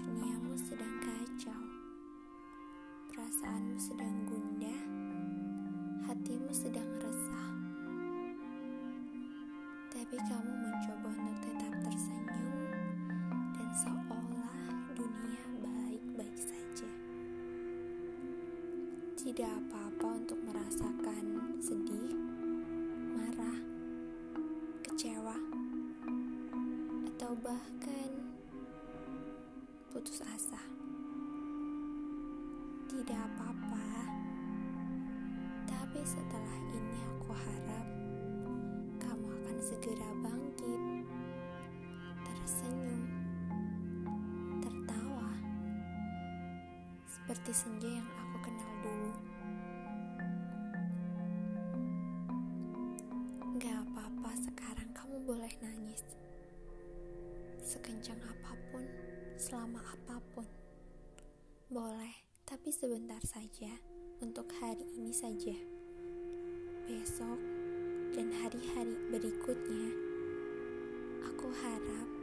Duniamu sedang kacau, perasaanmu sedang gundah, hatimu sedang resah. Tapi kamu mencoba untuk tetap tersenyum dan seolah dunia baik-baik saja. Tidak apa-apa untuk merasakan sedih, marah, kecewa, atau bahkan putus asa. Tidak apa-apa, tapi setelah ini aku harap kamu akan segera bangkit, tersenyum, tertawa, seperti senja yang aku kenal dulu. Gak apa-apa sekarang kamu boleh nangis Sekencang apa pun, selama apa pun. Boleh, tapi sebentar saja Untuk hari ini saja. Besok dan hari-hari berikutnya Aku harap